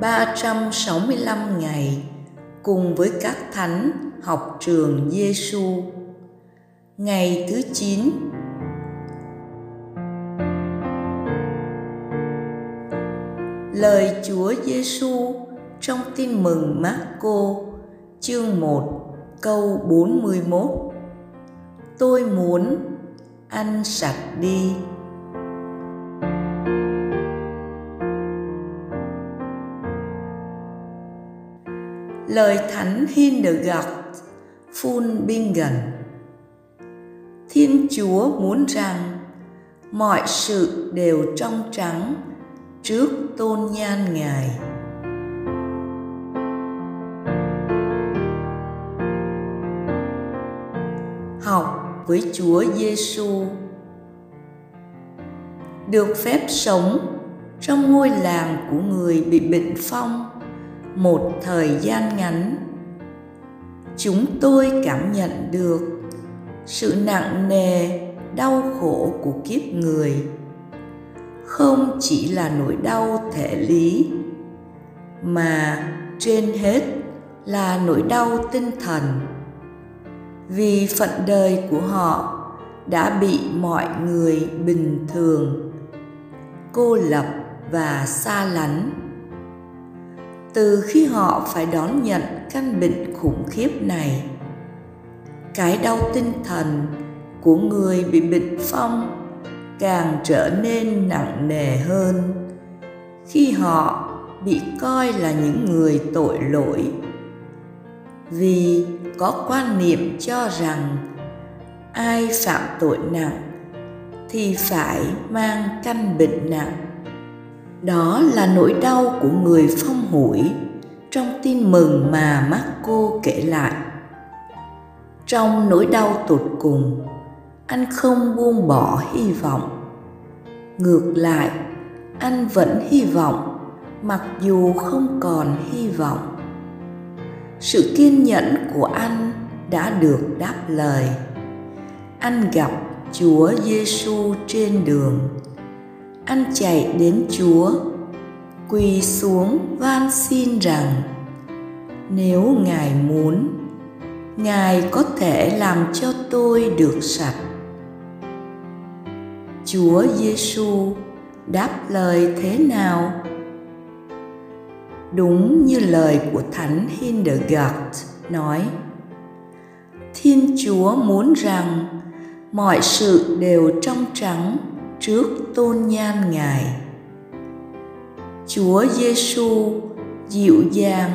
365 ngày cùng với các thánh học trường Giêsu. Ngày thứ 9 Lời Chúa Giêsu trong Tin mừng Marco, chương 1 câu 41 Tôi muốn anh sạch đi. Lời thánh Hildegard phun Bingen Thiên Chúa muốn rằng mọi sự đều trong trắng trước tôn nhan Ngài. Học với Chúa Giêsu được phép sống trong ngôi làng của người bị bệnh phong một thời gian ngắn. Chúng tôi cảm nhận được sự nặng nề, đau khổ của kiếp người. Không chỉ là nỗi đau thể lý, mà trên hết là nỗi đau tinh thần. Vì phận đời của họ đã bị mọi người bình thường, cô lập và xa lánh từ khi họ phải đón nhận căn bệnh khủng khiếp này. Cái đau tinh thần của người bị bệnh phong càng trở nên nặng nề hơn khi họ bị coi là những người tội lỗi. Vì có quan niệm cho rằng ai phạm tội nặng thì phải mang căn bệnh nặng đó là nỗi đau của người phong hủi trong tin mừng mà Marco kể lại. Trong nỗi đau tột cùng, anh không buông bỏ hy vọng. Ngược lại, anh vẫn hy vọng mặc dù không còn hy vọng. Sự kiên nhẫn của anh đã được đáp lời. Anh gặp Chúa Giêsu trên đường ăn chạy đến chúa, quỳ xuống van xin rằng, nếu ngài muốn, ngài có thể làm cho tôi được sạch. Chúa giêsu đáp lời thế nào? Đúng như lời của thánh hildegard nói, thiên chúa muốn rằng mọi sự đều trong trắng trước tôn nhan ngài. Chúa giêsu dịu dàng,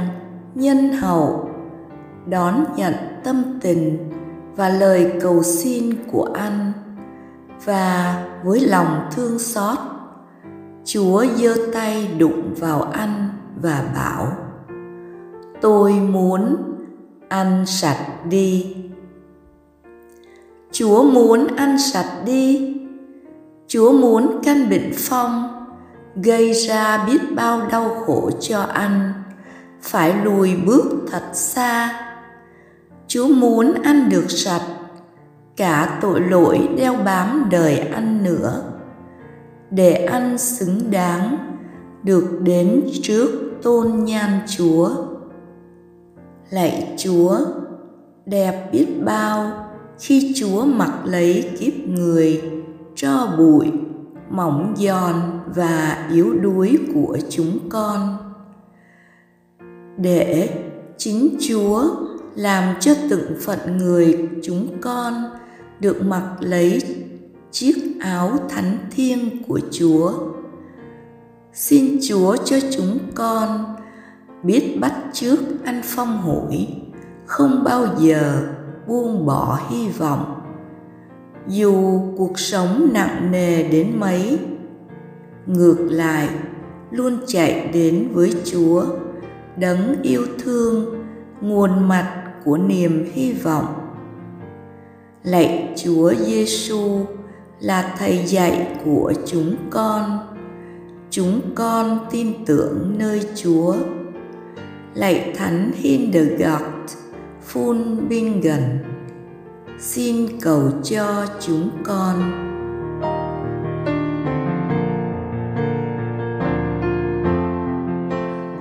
nhân hậu, đón nhận tâm tình và lời cầu xin của anh. Và với lòng thương xót, chúa giơ tay đụng vào anh và bảo, tôi muốn ăn sạch đi. Chúa muốn ăn sạch đi Chúa muốn căn bệnh phong gây ra biết bao đau khổ cho anh phải lùi bước thật xa. Chúa muốn ăn được sạch, cả tội lỗi đeo bám đời anh nữa, để anh xứng đáng được đến trước tôn nhan chúa. Lạy chúa, đẹp biết bao khi chúa mặc lấy kiếp người cho bụi, mỏng giòn và yếu đuối của chúng con. Để chính chúa làm cho từng phận người chúng con được mặc lấy chiếc áo thánh thiêng của chúa. Xin chúa cho chúng con biết bắt trước ăn phong hủi, không bao giờ buông bỏ hy vọng dù cuộc sống nặng nề đến mấy, ngược lại, luôn chạy đến với chúa, đấng yêu thương, nguồn mặt của niềm hy vọng. Lạy chúa giêsu là thầy dạy của chúng con. Chúng con tin tưởng nơi chúa. Lạy thánh hildegard phun bingen xin cầu cho chúng con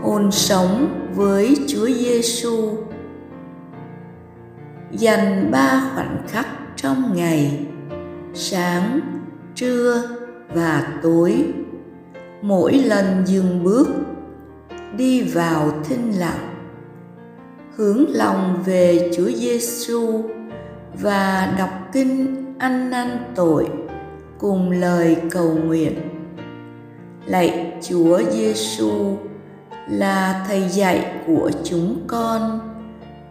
hồn sống với Chúa Giêsu. Dành ba khoảnh khắc trong ngày, sáng, trưa và tối. Mỗi lần dừng bước, đi vào thinh lặng, hướng lòng về Chúa Giêsu và đọc kinh ăn năn tội cùng lời cầu nguyện. Lạy Chúa Giêsu là thầy dạy của chúng con.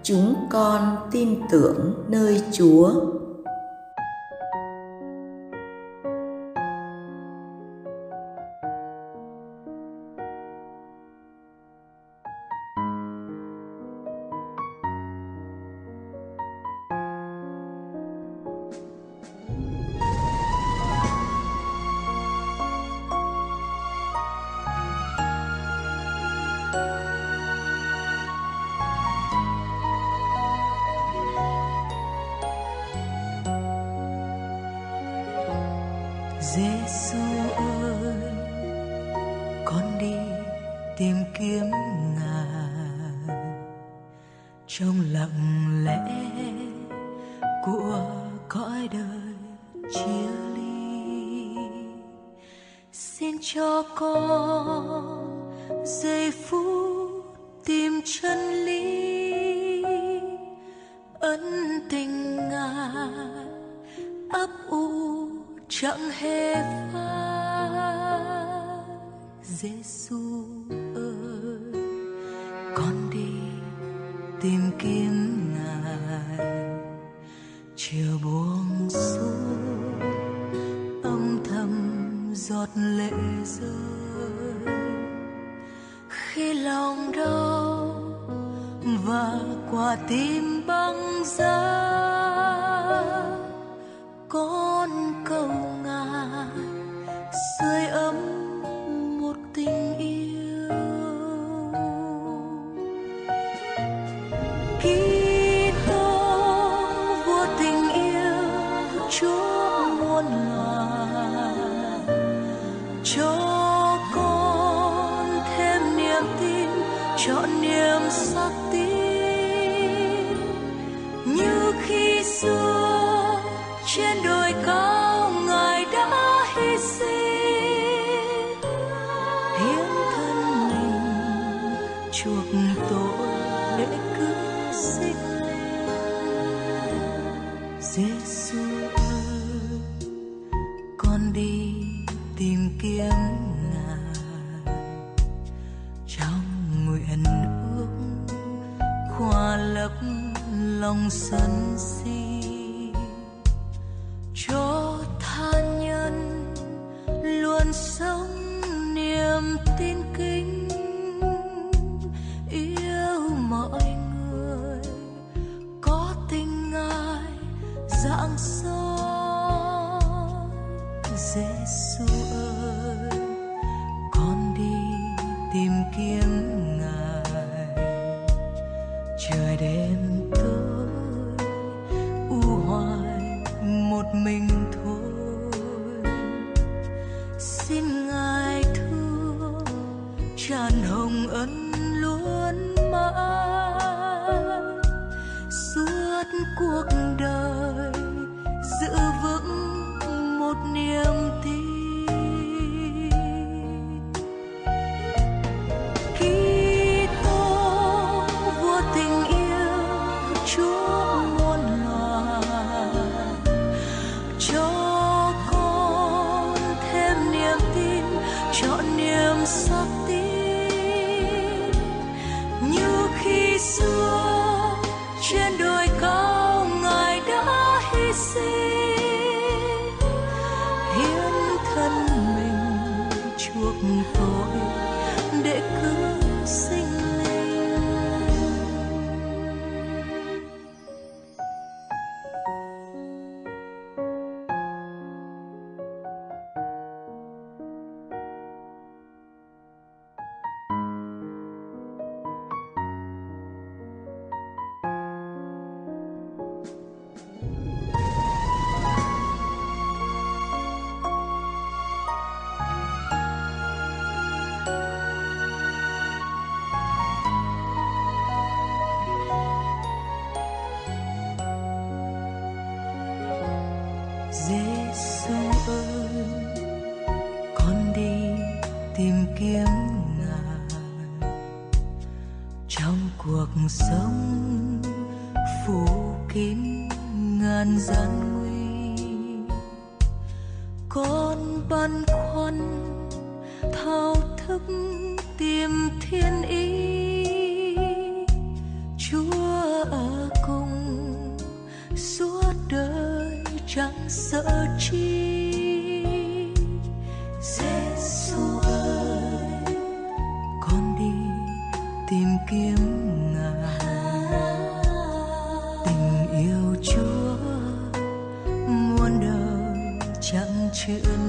Chúng con tin tưởng nơi Chúa. Giêsu ơi, con đi tìm kiếm ngài. Trong lặng lẽ của cõi đời chia ly, xin cho con giây phút tìm chân lý, ân tình ngài ấp ủ chẳng hề phai. Giêsu ơi, con đi tìm kiếm ngài. Chiều buông xuống, âm thầm giọt lệ rơi. Khi lòng đau và quả tim sắc tím tin như khi xưa, trên đồi cao ngài đã hy sinh. Hiến thân mình chuộc tội để cứu sinh Giêsu ơi, con đi tìm kiếm khoa lòng sân si. Một mình thôi. Xin ngài thương tràn hồng ân luôn mãi. Suốt cuộc đời giữ vững một niềm tin kiếm ngài trong cuộc sống phủ kín ngàn gian nguy, con băn khoăn thao thức tìm thiên ý. Chúa ở cùng, suốt đời chẳng sợ chi. Kiếm ngài tình yêu chúa muôn đời chẳng chuyện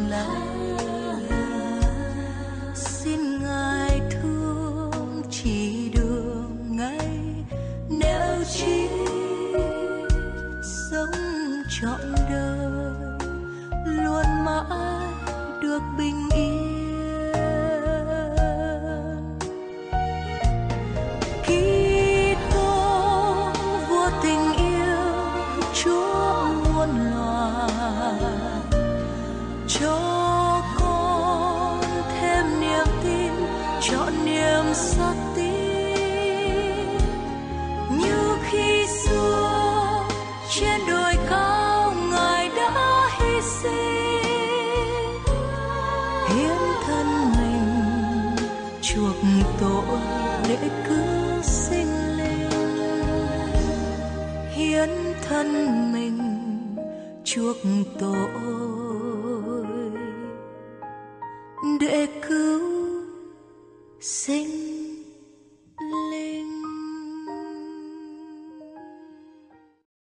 hiến